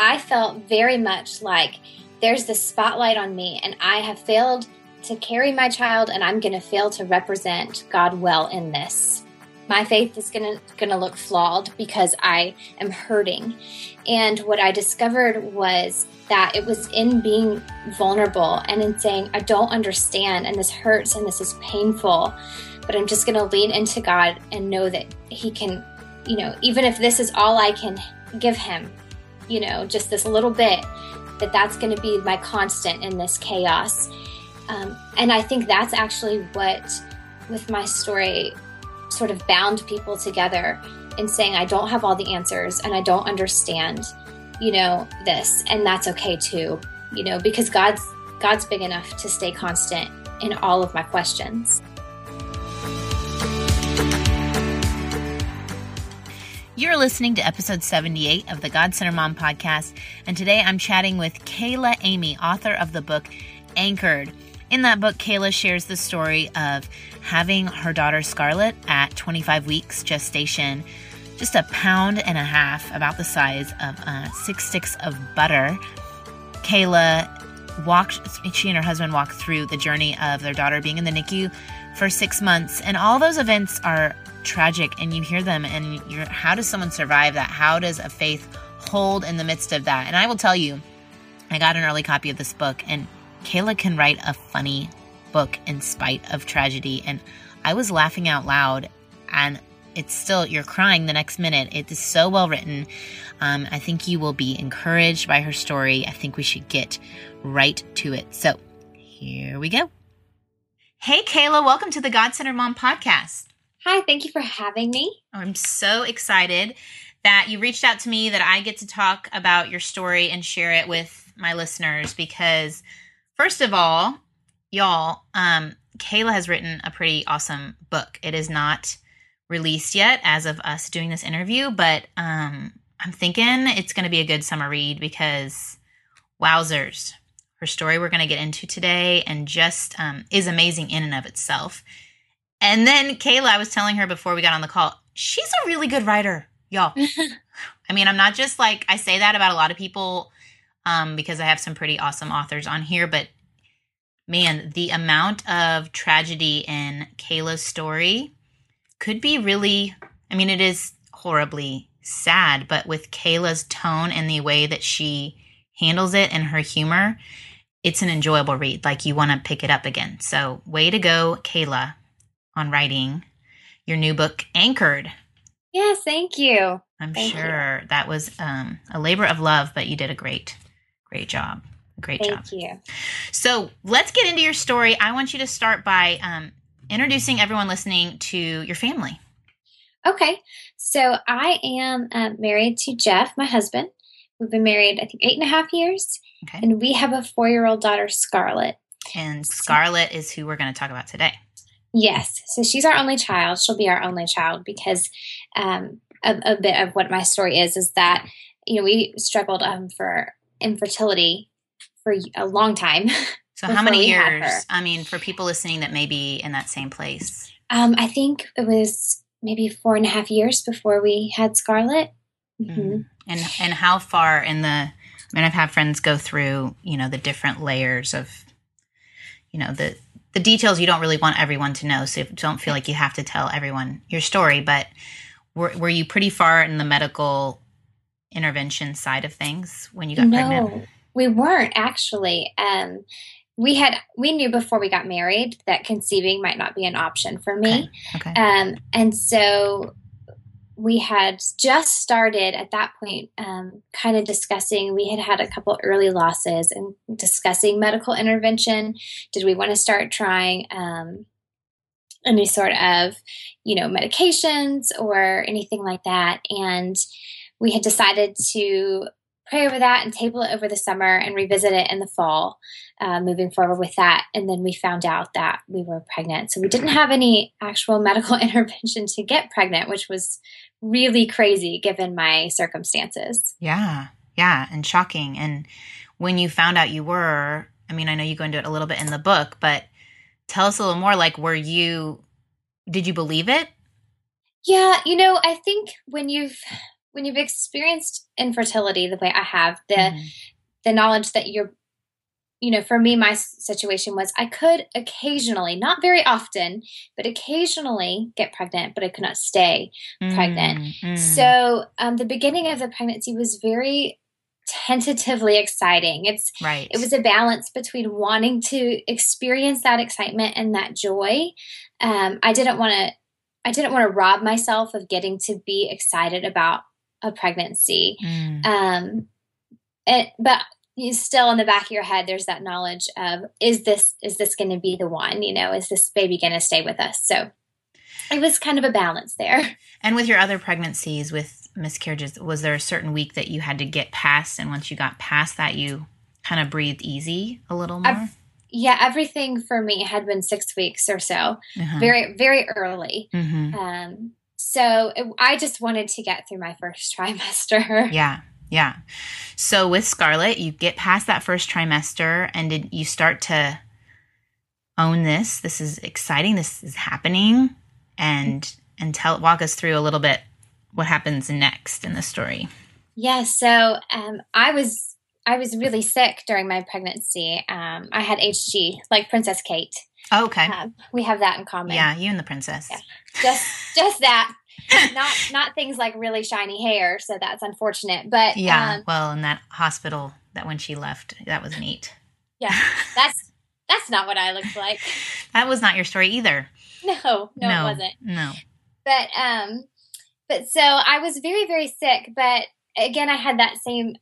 I felt very much like there's the spotlight on me, and I have failed to carry my child, and I'm going to fail to represent God well in this. My faith is going to going to look flawed because I am hurting. And what I discovered was that it was in being vulnerable and in saying, I don't understand, and this hurts, and this is painful, but I'm just going to lean into God and know that He can, you know, even if this is all I can give Him, you know, just this little bit, that that's going to be my constant in this chaos. Um, and I think that's actually what, with my story, sort of bound people together in saying, I don't have all the answers and I don't understand, you know, this. And that's okay too, you know, because God's God's big enough to stay constant in all of my questions. You're listening to episode 78 of the God Center Mom podcast, and today I'm chatting with Kayla Aimee, author of the book Anchored. In that book, Kayla shares the story of having her daughter Scarlett at 25 weeks gestation, just a pound and a half, about the size of uh, six sticks of butter. Kayla walked, she and her husband walked through the journey of their daughter being in the NICU for six months, and all those events are tragic, and you hear them, and you're, how does someone survive that? How does a faith hold in the midst of that? And I will tell you, I got an early copy of this book, and Kayla can write a funny book in spite of tragedy. And I was laughing out loud, and it's still, you're crying the next minute. It is so well written. Um, I think you will be encouraged by her story. I think we should get right to it. So here we go. Hey, Kayla, welcome to the God Center Mom podcast. Hi, thank you for having me. I'm so excited that you reached out to me that I get to talk about your story and share it with my listeners because First of all, y'all, um, Kayla has written a pretty awesome book. It is not released yet as of us doing this interview, but um, I'm thinking it's going to be a good summer read because wowzers, her story we're going to get into today and just um, is amazing in and of itself. And then Kayla, I was telling her before we got on the call, she's a really good writer, y'all. I mean, I'm not just like I say that about a lot of people um, because I have some pretty awesome authors on here. But man, the amount of tragedy in Kayla's story could be really, I mean, it is horribly sad, but with Kayla's tone and the way that she handles it and her humor, it's an enjoyable read. Like you want to pick it up again. So, way to go, Kayla, on writing your new book, Anchored. Yes, thank you. I'm thank sure you. that was um, a labor of love, but you did a great Great job. Great Thank job. Thank you. So let's get into your story. I want you to start by um, introducing everyone listening to your family. Okay. So I am uh, married to Jeff, my husband. We've been married, I think, eight and a half years. Okay. And we have a four year old daughter, Scarlett. And Scarlett is who we're going to talk about today. Yes. So she's our only child. She'll be our only child because um, a, a, bit of what my story is is that, you know, we struggled um, for infertility for a long time. So how many years? I mean, for people listening that may be in that same place. Um, I think it was maybe four and a half years before we had Scarlett. Mm-hmm. Mm. And and how far in the? I mean, I've had friends go through, you know, the different layers of, you know, the the details you don't really want everyone to know. So don't feel like you have to tell everyone your story. But were were you pretty far in the medical intervention side of things when you got no, pregnant? We weren't actually. Um, we had we knew before we got married that conceiving might not be an option for me. Okay. okay. Um, and so we had just started at that point um, kind of discussing we had had a couple early losses and discussing medical intervention. Did we want to start trying um, any sort of you know medications or anything like that? And we had decided to pray over that and table it over the summer and revisit it in the fall, uh, moving forward with that. And then we found out that we were pregnant. So we didn't have any actual medical intervention to get pregnant, which was really crazy given my circumstances. Yeah. Yeah. And shocking. And when you found out you were, I mean, I know you go into it a little bit in the book, but tell us a little more like, were you, did you believe it? Yeah. You know, I think when you've, when you've experienced infertility the way I have, the Mhm. the knowledge that you're you know, for me my situation was I could occasionally, not very often, but occasionally get pregnant, but I could not stay pregnant. Mm, mm. So, um the beginning of the pregnancy was very tentatively exciting. It's right. it was a balance between wanting to experience that excitement and that joy. Um, I didn't want to. I didn't want to rob myself of getting to be excited about a pregnancy. Mm, Um, and, but you still in the back of your head, there's that knowledge of is this is this going to be the one? You know, is this baby going to stay with us? So it was kind of a balance there. and with your other pregnancies, with miscarriages, was there a certain week that you had to get past, and once you got past that, you kind of breathed easy a little more? I've- Yeah, everything for me had been six weeks or so, Uh-huh. very very early. Mhm. Um, so it, I just wanted to get through my first trimester. Yeah. Yeah. So with Scarlett, you get past that first trimester and did you start to own this? This is exciting. This is happening. And and tell walk us through a little bit what happens next in the story. Yeah, so um, I was I was really sick during my pregnancy. Um, I had HG, like Princess Kate. Oh, okay. Um, we have that in common. yeah, you and the princess. Yeah. Just just that. not not things like really shiny hair, so that's unfortunate. But Yeah. um, well, in that hospital that when she left, that was neat. yeah, that's that's not what I looked like. That was not your story either. No, no, it wasn't. No. but um but so i was very very sick but again i had that same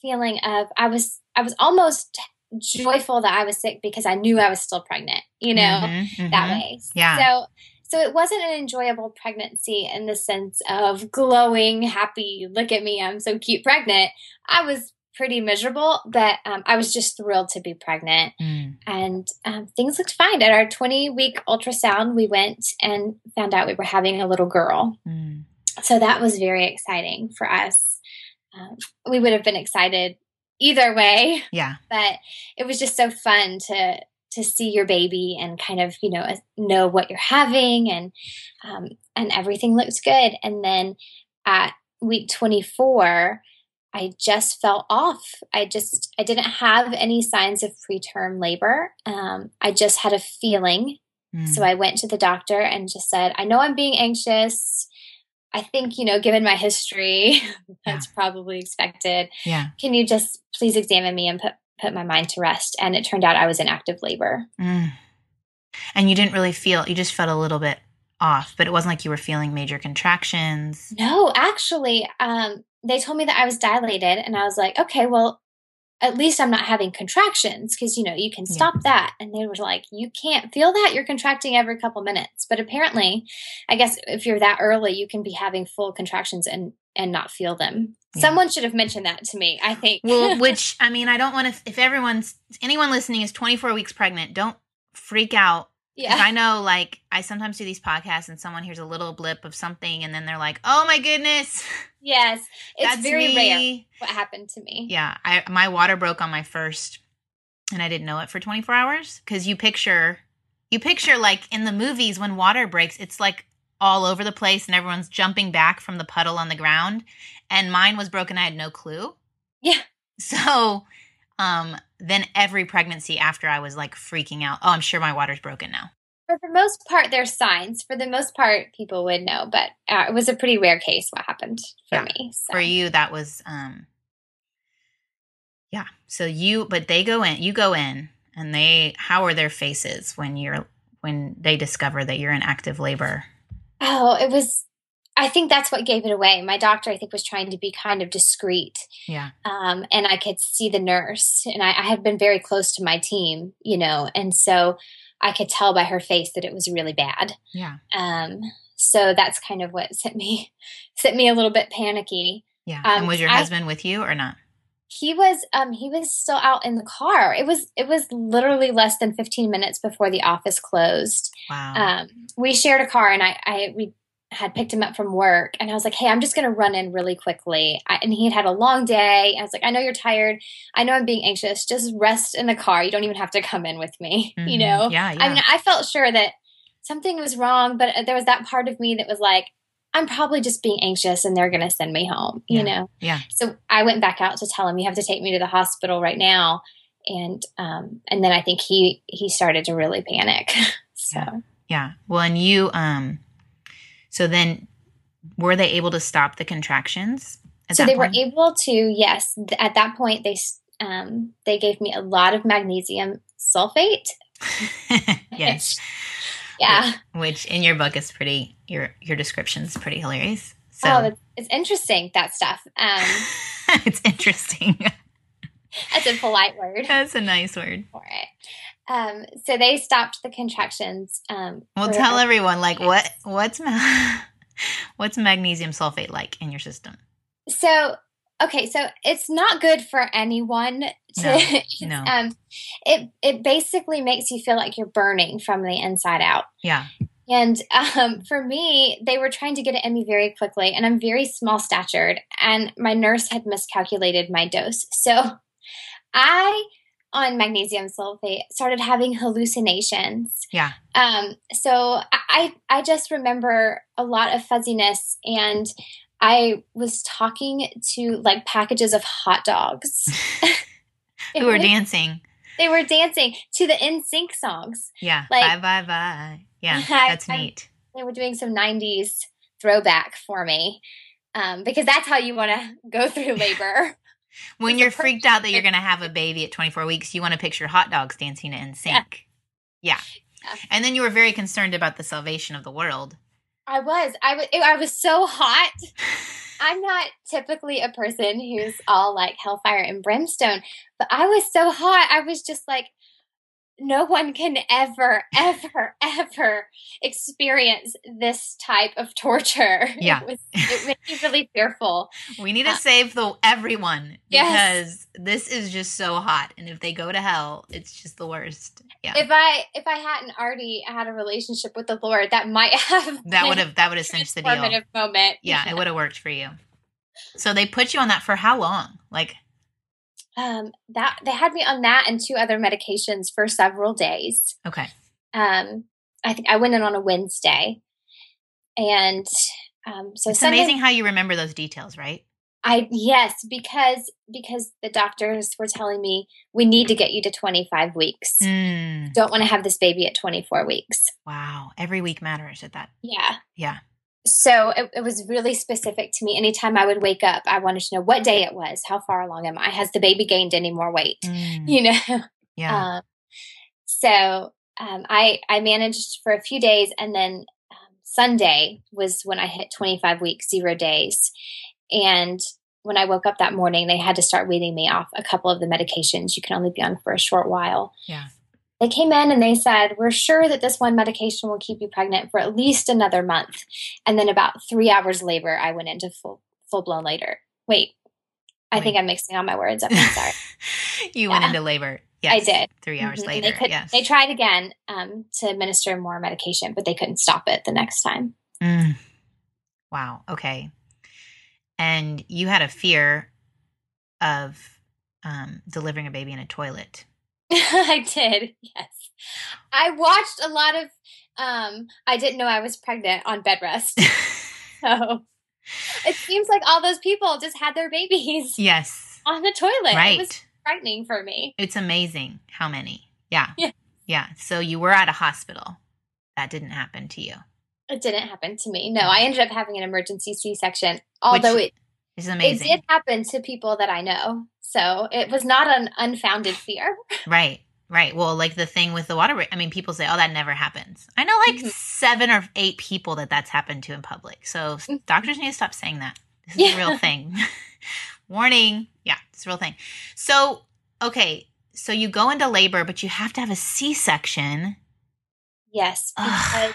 feeling of i was i was almost joyful that i was sick because i knew i was still pregnant you know Mhm, that mhm. way Yeah. so so it wasn't an enjoyable pregnancy in the sense of glowing happy look at me i'm so cute pregnant i was pretty miserable but um, i was just thrilled to be pregnant Mm. and um, things looked fine at our 20 week ultrasound we went and found out we were having a little girl Mm. so that was very exciting for us. Um, we would have been excited either way, Yeah. but it was just so fun to to see your baby and kind of you know know what you're having and um, and everything looked good. And then at week 24, I just fell off. I just I didn't have any signs of preterm labor. Um, I just had a feeling Mm. so I went to the doctor and just said, I know I'm being anxious. I think, you know, given my history, that's probably expected. yeah. Can you just please examine me and put, put my mind to rest? And it turned out I was in active labor. Mm. And you didn't really feel, you just felt a little bit off, but it wasn't like you were feeling major contractions. No, actually, um, they told me that I was dilated, and I was like, okay, well, at least I'm not having contractions because you know you can Yeah. stop that. And they were like, you can't feel that you're contracting every couple minutes. But apparently, I guess if you're that early, you can be having full contractions and and not feel them. Someone should have mentioned that to me. I think. Well, which, I mean, I don't want to, if everyone's, anyone listening is 24 weeks pregnant, don't freak out. yeah, I know, like, I sometimes do these podcasts and someone hears a little blip of something and then they're like, oh my goodness. yes, it's that's very rare me. what happened to me. Yeah, I my water broke on my first, and I didn't know it for 24 hours because you picture, you picture like in the movies when water breaks, it's like all over the place and everyone's jumping back from the puddle on the ground, and mine was broken. I had no clue. Yeah. So, um, then every pregnancy after I was like freaking out. Oh, I'm sure my water's broken now. For the most part, there's signs. For the most part, people would know, but uh, it was a pretty rare case what happened for Yeah. me. So. For you, that was um. Yeah. So you, but they go in. You go in, and they. How are their faces when you're when they discover that you're in active labor? Oh, it was. I think that's what gave it away. My doctor, I think, was trying to be kind of discreet, Yeah. um, and I could see the nurse, and I, I had been very close to my team, you know, and so I could tell by her face that it was really bad. Yeah. Um, so that's kind of what sent me sent me a little bit panicky. Yeah. Um, and was your I- husband with you or not? He was um, he was still out in the car. It was it was literally less than fifteen minutes before the office closed. Wow. um, we shared a car and I, I we had picked him up from work and I was like, Hey, I'm just going to run in really quickly. I, and he had had a long day. I was like, I know you're tired. I know I'm being anxious. Just rest in the car. You don't even have to come in with me. You Mhm. know, Yeah. Yeah. I mean, I felt sure that something was wrong, but there was that part of me that was like, I'm probably just being anxious and they're going to send me home, you Yeah. know? Yeah. So I went back out to tell him, you have to take me to the hospital right now. And, um, and then I think he, he started to really panic. so Yeah. Yeah. Well, and you, um, so then were they able to stop the contractions? At so they point? were able to, yes, th- at that point, they, um, they gave me a lot of magnesium sulfate. yes. Yeah. Which in your book is pretty, your, your description is pretty hilarious. So Oh, it's, it's interesting, that stuff. Um, it's interesting. that's a polite word That's a nice word. for it. Um, so they stopped the contractions. Um, Well, tell everyone like what what's ma- what's magnesium sulfate like in your system? So, okay, so it's not good for anyone to. No, no. Um, it it basically makes you feel like you're burning from the inside out. Yeah. And um, for me, they were trying to get it in me very quickly, and I'm very small statured, and my nurse had miscalculated my dose. So, I on magnesium sulfate started having hallucinations. Yeah. Um, so I I just remember a lot of fuzziness and I was talking to like packages of hot dogs. Who were dancing? They were dancing to the NSYNC songs. Yeah. Like- bye bye bye. Yeah. That's I'm- neat. They were doing some 90s throwback for me. Um, because that's how you want to go through labor. When it's you're freaked out that you're going to have a baby at 24 weeks, you want to picture hot dogs dancing in sync. Yeah. Yeah. And then you were very concerned about the salvation of the world. I was. I was. I was so hot. I'm not typically a person who's all like hellfire and brimstone, but I was so hot. I was just like, no one can ever, ever, ever experience this type of torture. Yeah. It, was, it made me really fearful. We need to Uh, save the everyone Yes. because this is just so hot and if they go to hell, it's just the worst. Yeah. If I if I hadn't already had a relationship with the Lord, that might have that been would have that would have cinched the deal. moment. Yeah, it would have worked for you. So they put you on that for how long? Like Um, that they had me on that and two other medications for several days. okay. um i think i went in on a wednesday and um so It's Sunday, amazing how you remember those details, right? i yes because because the doctors were telling me we need to get you to 25 weeks Mm, don't want to have this baby at 24 weeks wow. Every week matters at that. yeah Yeah. So it, it was really specific to me anytime i would wake up i wanted to know what day it was how far along am i has the baby gained any more weight Mm, you know yeah. Um, so um, I I managed for a few days, and then um, Sunday was when I hit 25 weeks, zero days. And when I woke up that morning, they had to start weaning me off a couple of the medications you can only be on for a short while. Yeah. They came in and they said, "We're sure that this one medication will keep you pregnant for at least another month." And then about three hours later, I went into full full blown labor. Wait, I think I'm mixing all my words up. I'm sorry. you went into labor. I did. Three hours Mhm. And later. They, could, yes. they tried again um, to administer more medication, but they couldn't stop it the next time. Mm. Wow. Okay. And you had a fear of um, delivering a baby in a toilet. I did, yes. I watched a lot of. Um, I didn't know I was pregnant on bed rest, so it seems like all those people just had their babies yes. on the toilet. Right. It was frightening for me. It's amazing how many. Yeah. Yeah. Yeah. So you were at a hospital. That didn't happen to you. It didn't happen to me. No, I ended up having an emergency C-section, although it It's it amazing. did happen to people that I know. So it was not an unfounded fear. Right. Right. Well, like the thing with the water, I mean, people say, "Oh, that never happens." I know like Mhm. seven or eight people that that's happened to in public. So Mhm. doctors need to stop saying that. This is a real thing. Warning. Yeah, it's a real thing. So, okay. So you go into labor, but you have to have a C-section. Yes, Ugh. because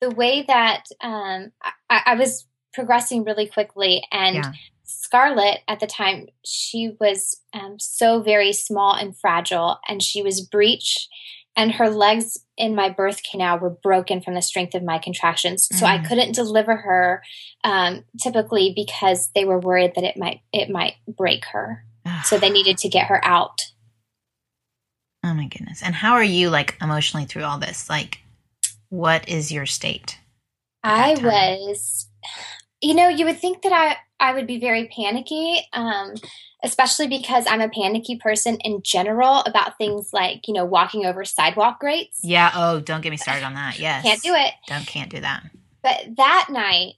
the way that um, I, I was progressing really quickly, and Yeah. Scarlett at the time, she was um, so very small and fragile, and she was breech, and her legs in my birth canal were broken from the strength of my contractions. So I Mm. couldn't deliver her um, typically because they were worried that it might it might break her. So they needed to get her out. Oh my goodness. And how are you like emotionally through all this? Like, what is your state? I was you know, you would think that I I would be very panicky, um, especially because I'm a panicky person in general about things like you know walking over sidewalk grates. Yeah. Oh, don't get me started on that. Yes. Can't do it. Don't can't do that. But that night,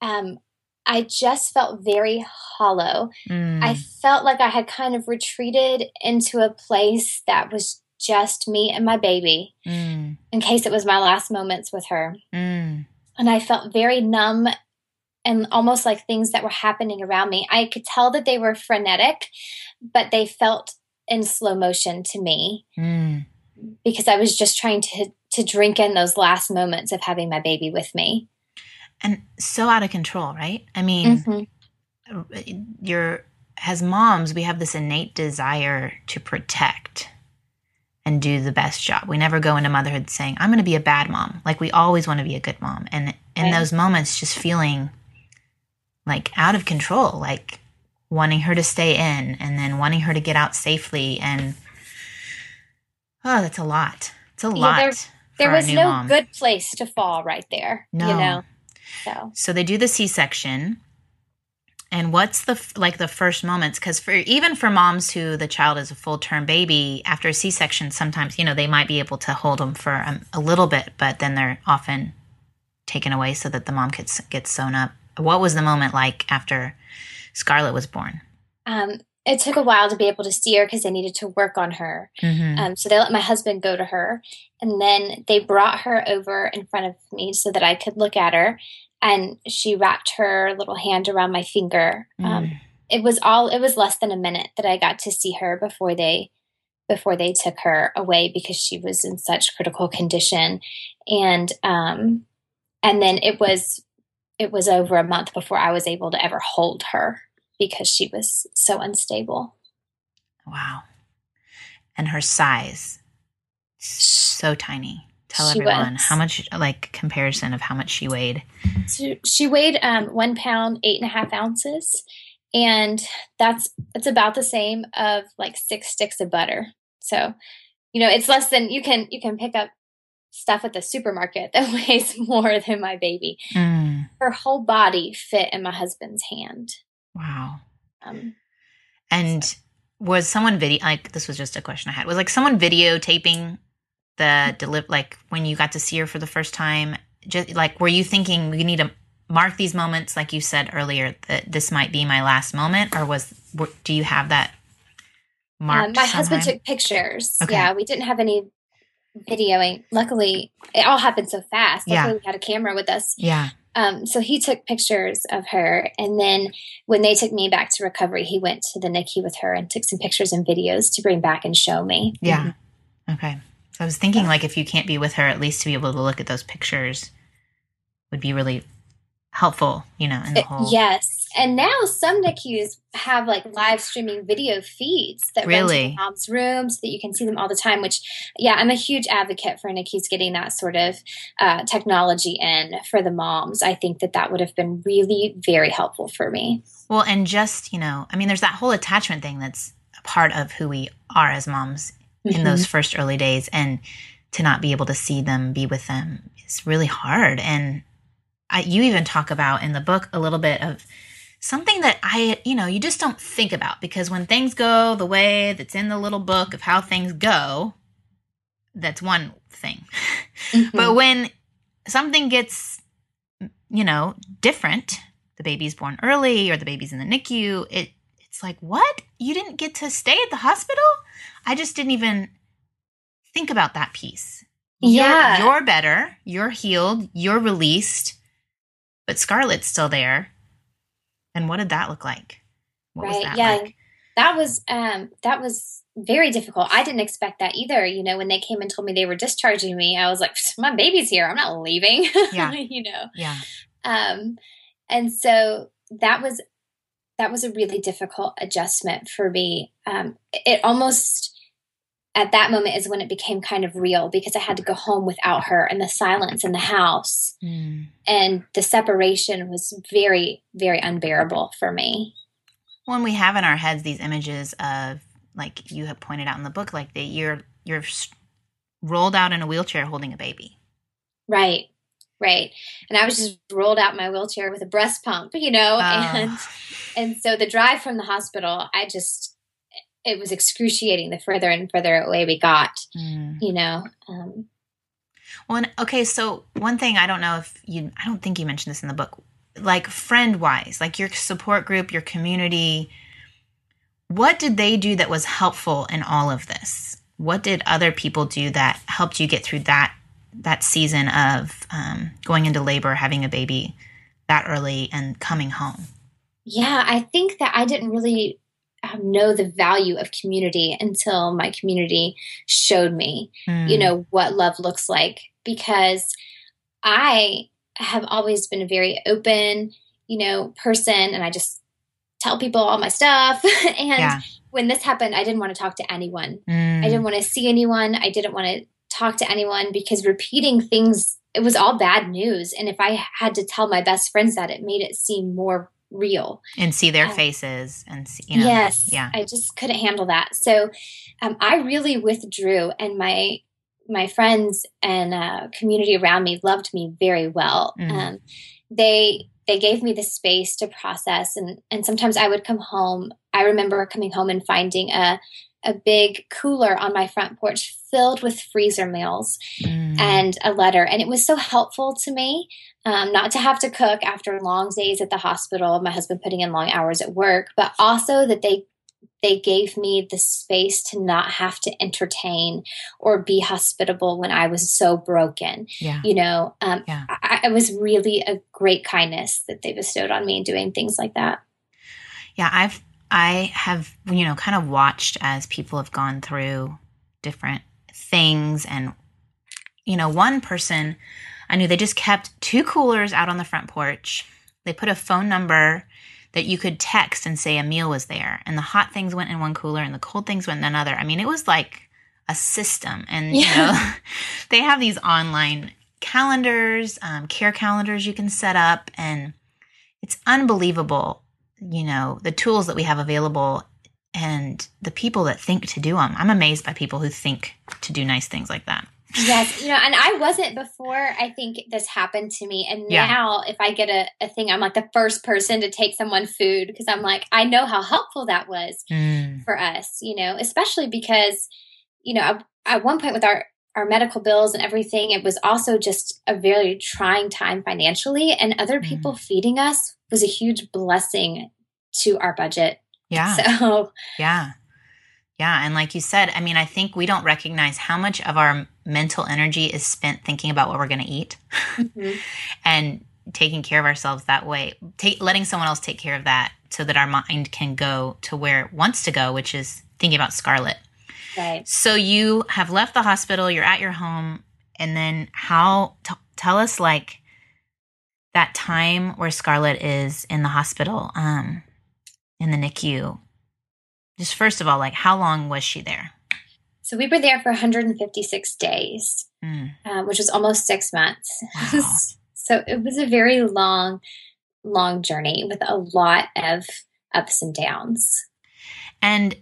um, I just felt very hollow. Mm. I felt like I had kind of retreated into a place that was just me and my baby Mm. in case it was my last moments with her. Mm. And I felt very numb and almost like things that were happening around me. I could tell that they were frenetic, but they felt in slow motion to me Mm. because I was just trying to to drink in those last moments of having my baby with me. And so out of control, right? I mean, Mhm. you're as moms we have this innate desire to protect and do the best job we never go into motherhood saying i'm going to be a bad mom like we always want to be a good mom and in Right. those moments just feeling like out of control like wanting her to stay in and then wanting her to get out safely and oh that's a lot it's a Yeah, lot there- There a was no mom. good place to fall right there. No. You know. So So they do the C-section. And what's the like the first moments cuz for even for moms who the child is a full-term baby after a C-section sometimes you know they might be able to hold them for um, a little bit but then they're often taken away so that the mom gets gets sewn up. What was the moment like after Scarlett was born? um, it took a while to be able to see her because they needed to work on her. Mhm. Um, so they let my husband go to her, and then they brought her over in front of me so that I could look at her. And she wrapped her little hand around my finger. Um, Mm. it was all. It was less than a minute that I got to see her before they before they took her away because she was in such critical condition. And um, and then it was it was over a month before I was able to ever hold her because she was so unstable. Wow. And her size so tiny. Tell She everyone was. how much like comparison of how much she weighed. So she weighed um, one pound eight and a half ounces, and that's it's about the same of like six sticks of butter. So, you know, it's less than you can you can pick up stuff at the supermarket that weighs more than my baby. Mm. Her whole body fit in my husband's hand. Wow. Um, And was someone video like this was just a question I had. Was like someone videotaping the deliver like when you got to see her for the first time? Just like were you thinking we need to mark these moments like you said earlier that this might be my last moment or was do you have that marked? um, my husband took pictures. Okay. Yeah, we didn't have any videoing. Luckily, it all happened so fast. Yeah. We had a camera with us. Yeah. Um, so he took pictures of her, and then when they took me back to recovery, he went to the NICU with her and took some pictures and videos to bring back and show me. Yeah. Okay. So I was thinking like if you can't be with her, at least to be able to look at those pictures would be really helpful, you know, in the Uh, whole Yes, and now some NICUs have like live streaming video feeds that run to Really? the mom's room so that you can see them all the time. Which, yeah, I'm a huge advocate for NICUs getting that sort of uh, technology in for the moms. I think that that would have been really very helpful for me. Well, and just, you know, I mean there's that whole attachment thing that's a part of who we are as moms in Mm-hmm. those first early days and to not be able to see them, be with them is really hard. And I, you even talk about in the book a little bit of something that I, you know, you just don't think about because when things go the way that's in the little book of how things go, that's one thing. Mhm. But when something gets, you know, different, the baby's born early or the baby's in the NICU, it it's like, what? You didn't get to stay at the hospital? I just didn't even think about that piece. You're- Yeah. You're, better. You're healed. You're released. But Scarlett's still there. And what did that look like? What was Right, that yeah. like? that was um that was very difficult i didn't expect that either you know when they came and told me they were discharging me i was like my baby's here i'm not leaving Yeah. you know Yeah. um and so that was that was a really difficult adjustment for me um it almost at that moment is when it became kind of real because i had to go home without her and the silence in the house Mm. and the separation was very very unbearable for me when we have in our heads these images of like you have pointed out in the book like that you're you're rolled out in a wheelchair holding a baby right right. And I was just rolled out in my wheelchair with a breast pump, you know, Oh. and and so the drive from the hospital, I just it was excruciating the further and further away we got, Mm. you know. Um, Well, and- okay, so one thing I don't know if you, I don't think you mentioned this in the book, like friend wise, like your support group, your community, what did they do that was helpful in all of this? What did other people do that helped you get through that that season of um, going into labor, having a baby that early, and coming home? Yeah, I think that I didn't really um, know the value of community until my community showed me, Mm. you know, what love looks like because I have always been a very open, you know, person and I just tell people all my stuff. and yeah, when this happened, I didn't want to talk to anyone. Mm. I didn't want to see anyone. I didn't want to talk to anyone because repeating things, it was all bad news. And if I had to tell my best friends that, it made it seem more real. and see their uh, faces and see, you know, yes. yeah, I just couldn't handle that. So um, I really withdrew, and my my friends and uh, community around me loved me very well. Mhm. Um, they they gave me the space to process, and and sometimes I would come home. I remember coming home and finding a a big cooler on my front porch filled with freezer meals Mm. and a letter. And it was so helpful to me um, not to have to cook after long days at the hospital, my husband putting in long hours at work, but also that they they gave me the space to not have to entertain or be hospitable when I was so broken. yeah. You know, um, Yeah. I, it was really a great kindness that they bestowed on me in doing things like that. Yeah, I've I have you know kind of watched as people have gone through different things and you know one person I knew they just kept two coolers out on the front porch. They put a phone number that you could text and say a meal was there and the hot things went in one cooler and the cold things went in another. I mean, it was like a system and you know they have these online calendars, um, care calendars you can set up and it's unbelievable you know the tools that we have available and the people that think to do them i'm amazed by people who think to do nice things like that Yes, you know, and I wasn't before I think this happened to me. And Yeah. now if I get a, a thing, I'm like the first person to take someone food because I'm like, I know how helpful that was mm. for us, you know, especially because, you know, at- at one point with our, our medical bills and everything, it was also just a very trying time financially. And other people mm. feeding us was a huge blessing to our budget. yeah So, yeah yeah and like you said i mean i think we don't recognize how much of our mental energy is spent thinking about what we're going to eat mhm. and taking care of ourselves that way take letting someone else take care of that so that our mind can go to where it wants to go which is thinking about scarlett right. So you have left the hospital, you're at your home, and then how? T- tell us like that time where Scarlett is in the hospital, um, in the NICU. Just first of all, like how long was she there? So we were there for 156 days. Mm, uh, which was almost six months. Wow. so it was a very long, long journey with a lot of ups and downs. And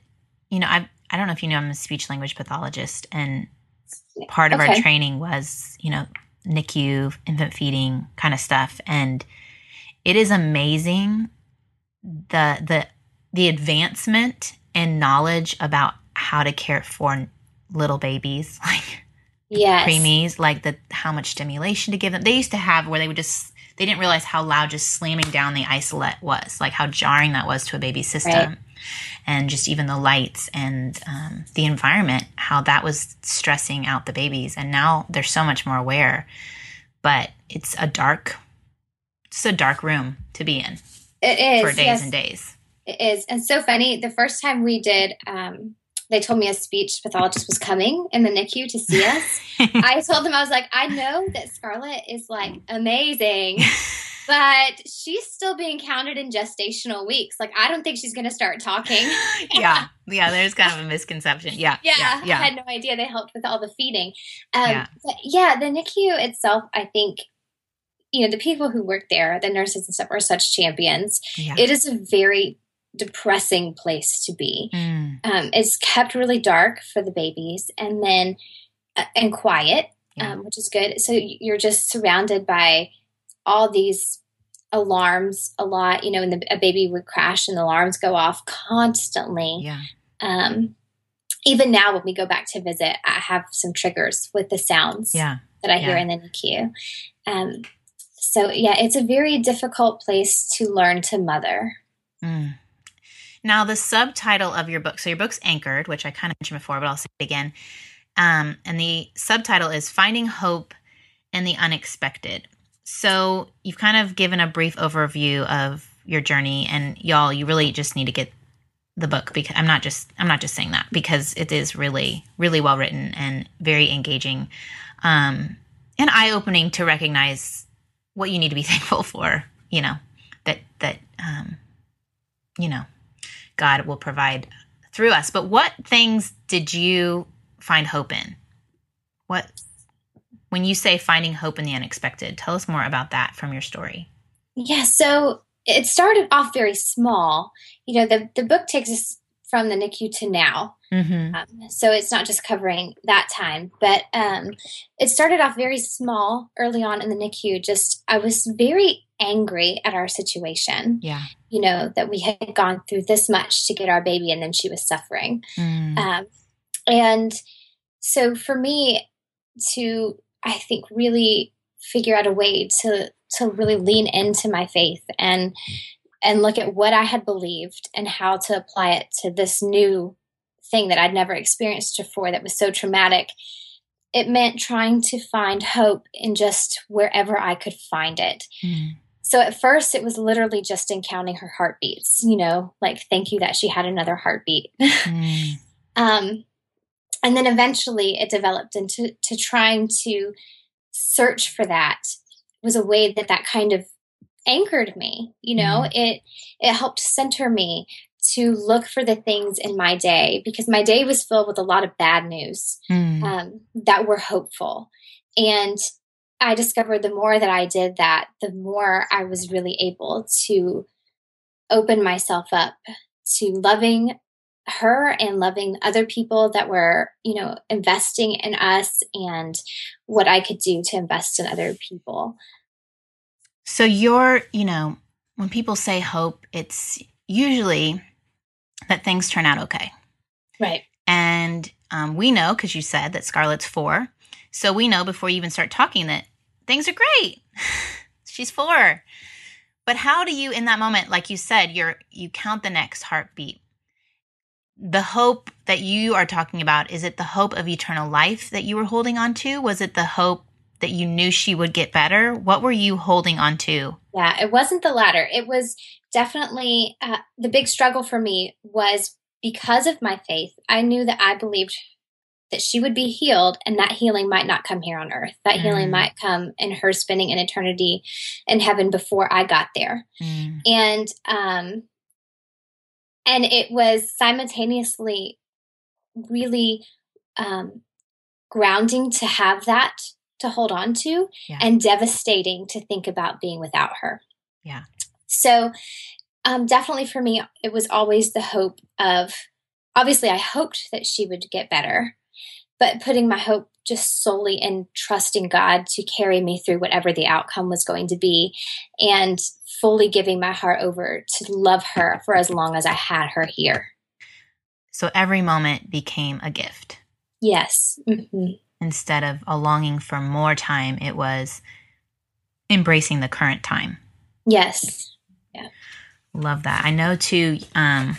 you know, I I don't know if you know, I'm a speech language pathologist, and part of our training was you know NICU, infant feeding kind of stuff, and it is amazing the the the advancement in knowledge about how to care for little babies like Yes. preemies like the how much stimulation to give them they used to have where they would just they didn't realize how loud just slamming down the isolette was like how jarring that was to a baby's system Right. and just even the lights and um, the environment how that was stressing out the babies and now they're so much more aware but it's a dark it's a dark room to be in It is. for days yes, and days It is. And so funny. The first time we did, um, they told me a speech pathologist was coming in the NICU to see us. I told them, I was like, I know that Scarlett is like amazing, but she's still being counted in gestational weeks. Like, I don't think she's going to start talking. yeah yeah there's kind of a misconception yeah yeah, yeah, yeah. I had no idea they helped with all the feeding. Um, Yeah. But yeah, the NICU itself, I think, you know, the people who work there, the nurses and stuff, are such champions. Yeah. It is a very depressing place to be. Mm, Um, it's kept really dark for the babies, and then uh, and quiet. Yeah. um, which is good. So you're just surrounded by all these alarms a lot. You know, and the, a baby would crash and the alarms go off constantly. Yeah. Um, even now, when we go back to visit, I have some triggers with the sounds Yeah. that I hear in the NICU. Um, so yeah, it's a very difficult place to learn to mother. Mm. Now, the subtitle of your book, so your book's anchored, which I kind of mentioned before, but I'll say it again. Um, and the subtitle is Finding Hope in the Unexpected. So you've kind of given a brief overview of your journey, and y'all, you really just need to get the book because I'm not just I'm not just saying that because it is really really well written and very engaging, um, and eye opening to recognize what you need to be thankful for. You know that that um, you know God will provide through us. But what things did you find hope in? What when you say finding hope in the unexpected, tell us more about that from your story. Yeah, so it started off very small. You know, the the book takes us from the NICU to now. Mm-hmm. Um, so it's not just covering that time, but um, it started off very small early on in the NICU. Just I was very angry at our situation. Yeah. You know that we had gone through this much to get our baby, and then she was suffering. Mm. Um, and so for me to, I think, really figure out a way to to really lean into my faith and and look at what I had believed and how to apply it to this new thing that I'd never experienced before that was so traumatic. It meant trying to find hope in just wherever I could find it. Mm. So at first, it was literally just in counting her heartbeats, you know, like thank you that she had another heartbeat. Mm. um, and then eventually it developed into to trying to search for that was a way that that kind of anchored me you know it it helped center me to look for the things in my day because my day was filled with a lot of bad news Mm. um, that were hopeful and i discovered the more that i did that the more i was really able to open myself up to loving her and loving other people that were you know investing in us and what i could do to invest in other people So you're, you know, when people say hope, it's usually that things turn out okay. right And um, we know, because you said that Scarlett's four. So we know before you even start talking that things are great. She's four. But how do you, in that moment, like you said, you're you count the next heartbeat. The hope that you are talking about, is it the hope of eternal life that you were holding on to? Was it the hope that you knew she would get better? What were you holding on to? Yeah, it wasn't the latter. It was definitely uh, the big struggle for me was because of my faith. I knew that I believed that she would be healed and that healing might not come here on earth. That healing Mm. might come in her spending an eternity in heaven before I got there. Mm, And um and it was simultaneously really um grounding to have that to hold on to Yeah. and devastating to think about being without her. Yeah. So, um, definitely for me, it was always the hope of obviously, I hoped that she would get better, but putting my hope just solely in trusting God to carry me through whatever the outcome was going to be and fully giving my heart over to love her for as long as I had her here. So every moment became a gift. Yes. hmm instead of a longing for more time, it was embracing the current time. Yes. Yeah. Love that. I know too. Um,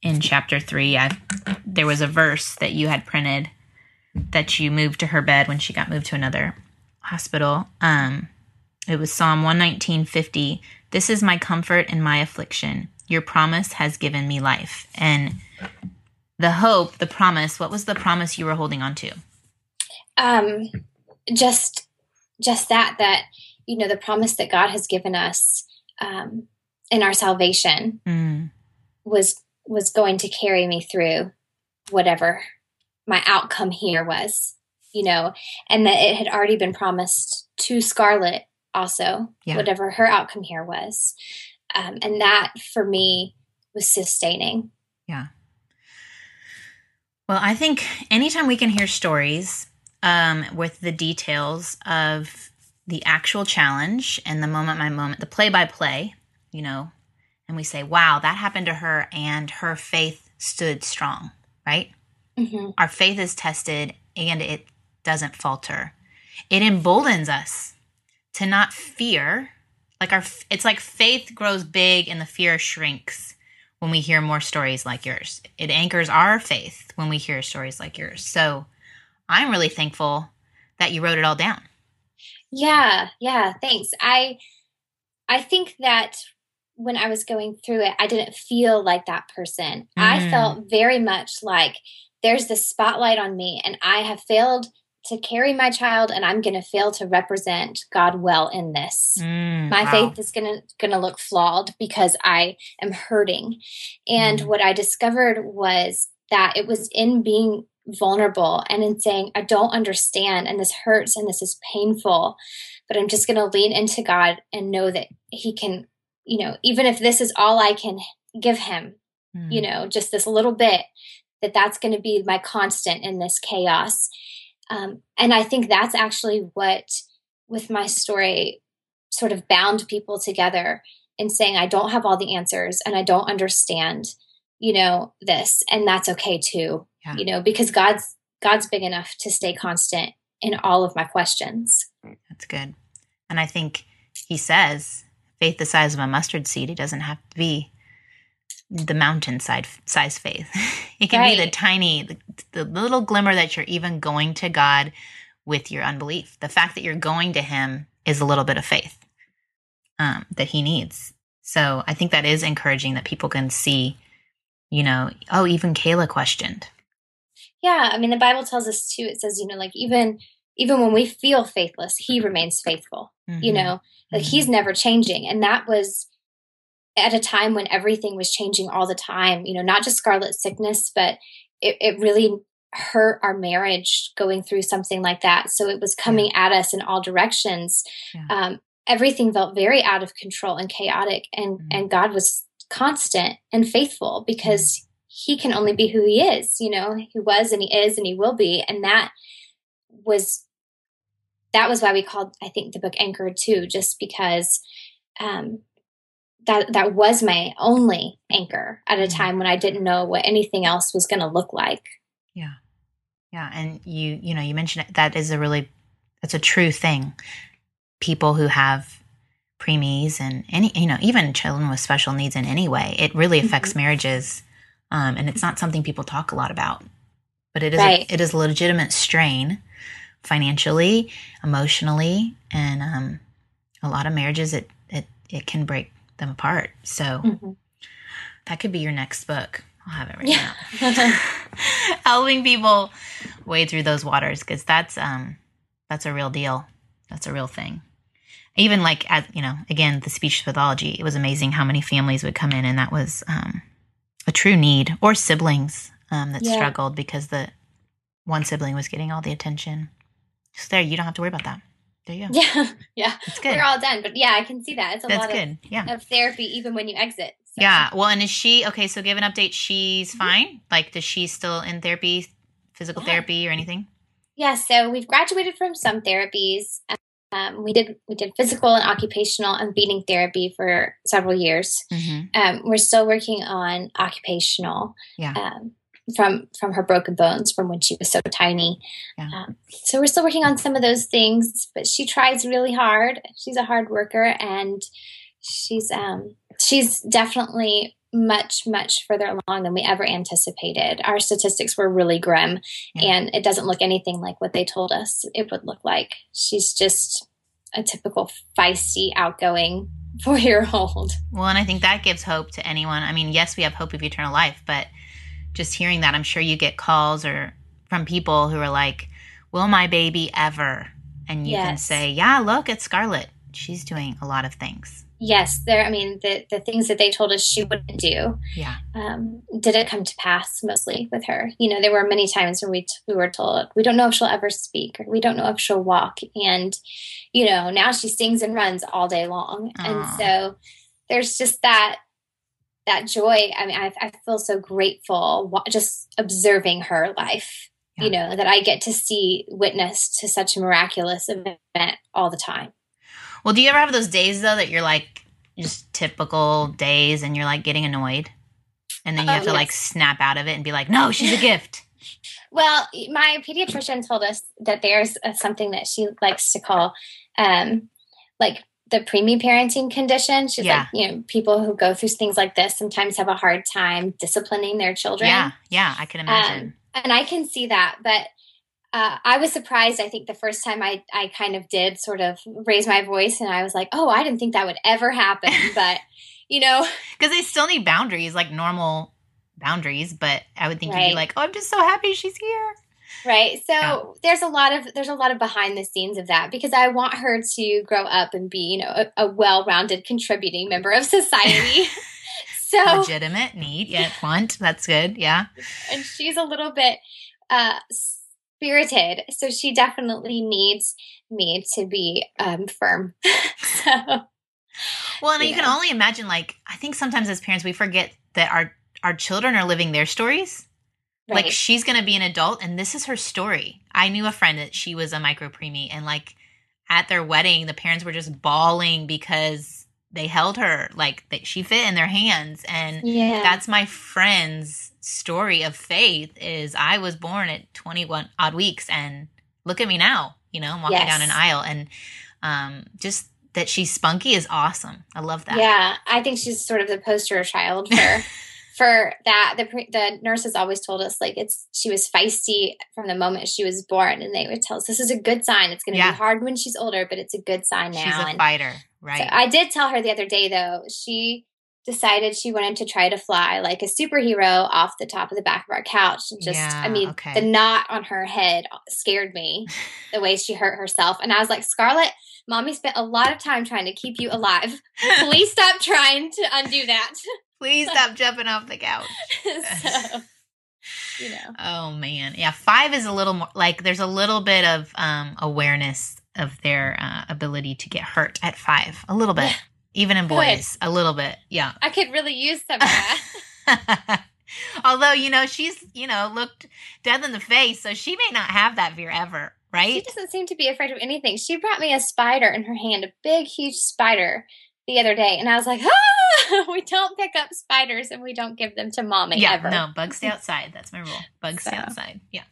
in chapter three, I there was a verse that you had printed that you moved to her bed when she got moved to another hospital. Um, it was Psalm one nineteen fifty. This is my comfort in my affliction. Your promise has given me life, and the hope, the promise. What was the promise you were holding on to? um just just that that you know the promise that god has given us um in our salvation Mm, was was going to carry me through whatever my outcome here was you know and that it had already been promised to scarlett also Yeah. whatever her outcome here was um, and that for me was sustaining Yeah. Well, I think anytime we can hear stories um, with the details of the actual challenge and the moment by moment, the play by play, you know, and we say, wow, that happened to her and her faith stood strong, right? Mm-hmm. Our faith is tested and it doesn't falter. It emboldens us to not fear. Like our, it's like faith grows big and the fear shrinks when we hear more stories like yours. It anchors our faith when we hear stories like yours. So I'm really thankful that you wrote it all down. Yeah, yeah, thanks. I I think that when I was going through it, I didn't feel like that person. Mm. I felt very much like there's this spotlight on me and I have failed to carry my child and I'm going to fail to represent God well in this. Mm, my wow. faith is going to going to look flawed because I am hurting. And mm. what I discovered was that it was in being vulnerable and in saying I don't understand and this hurts and this is painful, but I'm just going to lean into God and know that he can, you know, even if this is all I can give him, mm. you know, just this little bit that that's going to be my constant in this chaos um, and I think that's actually what, with my story, sort of bound people together in saying, I don't have all the answers and I don't understand, you know, this. And that's okay too, yeah. you know, because God's, God's big enough to stay constant in all of my questions. That's good. And I think he says, faith the size of a mustard seed, it doesn't have to be the mountainside size faith. it can right. be the tiny, the, the little glimmer that you're even going to God with your unbelief. The fact that you're going to Him is a little bit of faith um, that He needs. So I think that is encouraging that people can see, you know, oh, even Kayla questioned. Yeah, I mean, the Bible tells us too. It says, you know, like even even when we feel faithless, He remains faithful. Mm-hmm. You know, like mm-hmm. He's never changing, and that was at a time when everything was changing all the time, you know, not just Scarlett sickness, but it, it really hurt our marriage going through something like that. So it was coming yeah. at us in all directions. Yeah. Um, everything felt very out of control and chaotic, and mm-hmm. and God was constant and faithful because mm-hmm. He can only be who He is. You know, He was and He is and He will be, and that was that was why we called I think the book Anchored too, just because um, that that was my only anchor at a mm-hmm. time when I didn't know what anything else was going to look like. Yeah. Yeah, and you you know, you mentioned it, that is a really that's a true thing. People who have preemies and any you know, even children with special needs in any way, it really affects mm-hmm. marriages. Um, and it's not something people talk a lot about. But it is right. a, it is a legitimate strain financially, emotionally, and um, a lot of marriages it it it can break them apart. So mm-hmm. that could be your next book. I'll have it right yeah. now. Helping people wade through those waters because that's um that's a real deal. That's a real thing. Even like as you know, again, the speech pathology. It was amazing how many families would come in, and that was um, a true need, or siblings um, that yeah. struggled because the one sibling was getting all the attention. So there, you don't have to worry about that. There you go. Yeah, yeah. It's good. We're all done, but yeah, I can see that. It's a That's lot good. Of, yeah. of therapy, even when you exit. So. Yeah. Well, and is she okay? So give an update. She's mm-hmm. fine. Like, does she still in therapy, physical yeah. therapy, or anything? Yeah. So we've graduated from some therapies. Um, we did we did physical and occupational and feeding therapy for several years. Mm-hmm. Um, we're still working on occupational. Yeah. Um, from from her broken bones from when she was so tiny. Yeah. Um, so we're still working on some of those things, but she tries really hard. She's a hard worker, and she's um, she's definitely much much further along than we ever anticipated. Our statistics were really grim, yeah. and it doesn't look anything like what they told us it would look like. She's just a typical feisty, outgoing four year old. Well, and I think that gives hope to anyone. I mean, yes, we have hope of eternal life, but just hearing that, I'm sure you get calls or from people who are like, "Will my baby ever?" And you yes. can say, "Yeah, look at Scarlett. She's doing a lot of things." Yes, there. I mean, the the things that they told us she wouldn't do, yeah, um, did it come to pass mostly with her. You know, there were many times when we t- we were told we don't know if she'll ever speak or we don't know if she'll walk, and you know, now she sings and runs all day long, Aww. and so there's just that that joy. I mean, I, I feel so grateful just observing her life yeah. you know, that I get to see witness to such a miraculous event all the time. Well, do you ever have those days though that you're like just typical days and you're like getting annoyed? And then you have oh, to yes. like snap out of it and be like, no, she's a gift. well, my pediatrician told us that there's something that she likes to call um, like the preemie parenting condition. She's yeah. like, you know, people who go through things like this sometimes have a hard time disciplining their children. Yeah, yeah, I can imagine. Um, and I can see that, but uh, I was surprised. I think the first time I I kind of did sort of raise my voice, and I was like, oh, I didn't think that would ever happen, but you know, because they still need boundaries, like normal boundaries. But I would think right. you'd be like, oh, I'm just so happy she's here. Right. So yeah. there's a lot of there's a lot of behind the scenes of that because I want her to grow up and be, you know, a, a well-rounded contributing member of society. so legitimate, neat, yeah, want. That's good. Yeah. And she's a little bit uh spirited, so she definitely needs me to be um firm. so Well, and you, you know. can only imagine like I think sometimes as parents we forget that our our children are living their stories Right. Like she's going to be an adult and this is her story. I knew a friend that she was a micro preemie and like at their wedding the parents were just bawling because they held her like that she fit in their hands and yeah. that's my friend's story of faith is I was born at 21 odd weeks and look at me now, you know, I'm walking yes. down an aisle and um just that she's spunky is awesome. I love that. Yeah, I think she's sort of the poster child for for that the the nurses always told us like it's she was feisty from the moment she was born and they would tell us this is a good sign. It's going to yeah. be hard when she's older but it's a good sign now. she's a and fighter right. So i did tell her the other day though she decided she wanted to try to fly like a superhero off the top of the back of our couch and just yeah, i mean okay. the knot on her head scared me the way she hurt herself and i was like scarlett mommy spent a lot of time trying to keep you alive. Please stop trying to undo that Please stop jumping off the couch. so, you know. Oh man, yeah. Five is a little more like there's a little bit of um, awareness of their uh, ability to get hurt at five, a little bit, even in boys, a little bit. Yeah, I could really use some of that. Although you know she's you know looked death in the face, so she may not have that fear ever, right? She doesn't seem to be afraid of anything. She brought me a spider in her hand, a big, huge spider the other day, and I was like, ah, we don't pick up spiders and we don't give them to mommy yeah, ever. No, bugs stay outside. That's my rule. Bugs so. stay outside. Yeah.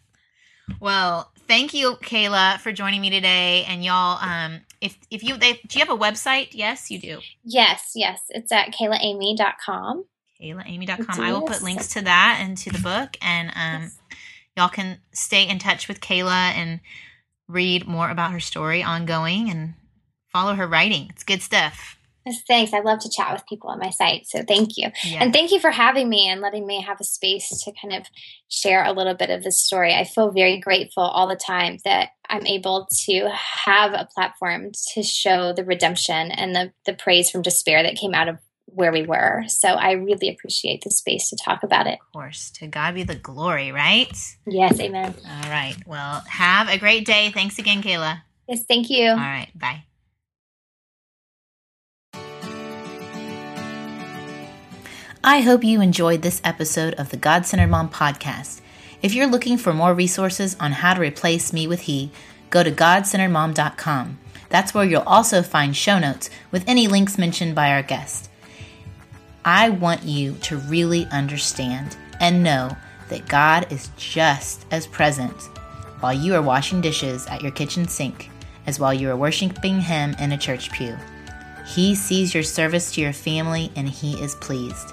Well, thank you, Kayla, for joining me today. And y'all, um, if if you they, do you have a website? Yes, you do. Yes, yes. It's at kaylaaimee.com. KaylaAimee.com. I will put links to that and to the book. And um, yes. y'all can stay in touch with Kayla and read more about her story ongoing and follow her writing. It's good stuff. Thanks. I love to chat with people on my site. So thank you. Yeah. And thank you for having me and letting me have a space to kind of share a little bit of this story. I feel very grateful all the time that I'm able to have a platform to show the redemption and the, the praise from despair that came out of where we were. So I really appreciate the space to talk about it. Of course. To God be the glory, right? Yes. Amen. All right. Well, have a great day. Thanks again, Kayla. Yes. Thank you. All right. Bye. I hope you enjoyed this episode of the God Centered Mom podcast. If you're looking for more resources on how to replace me with he, go to godcenteredmom.com. That's where you'll also find show notes with any links mentioned by our guest. I want you to really understand and know that God is just as present while you are washing dishes at your kitchen sink as while you are worshiping Him in a church pew. He sees your service to your family and He is pleased.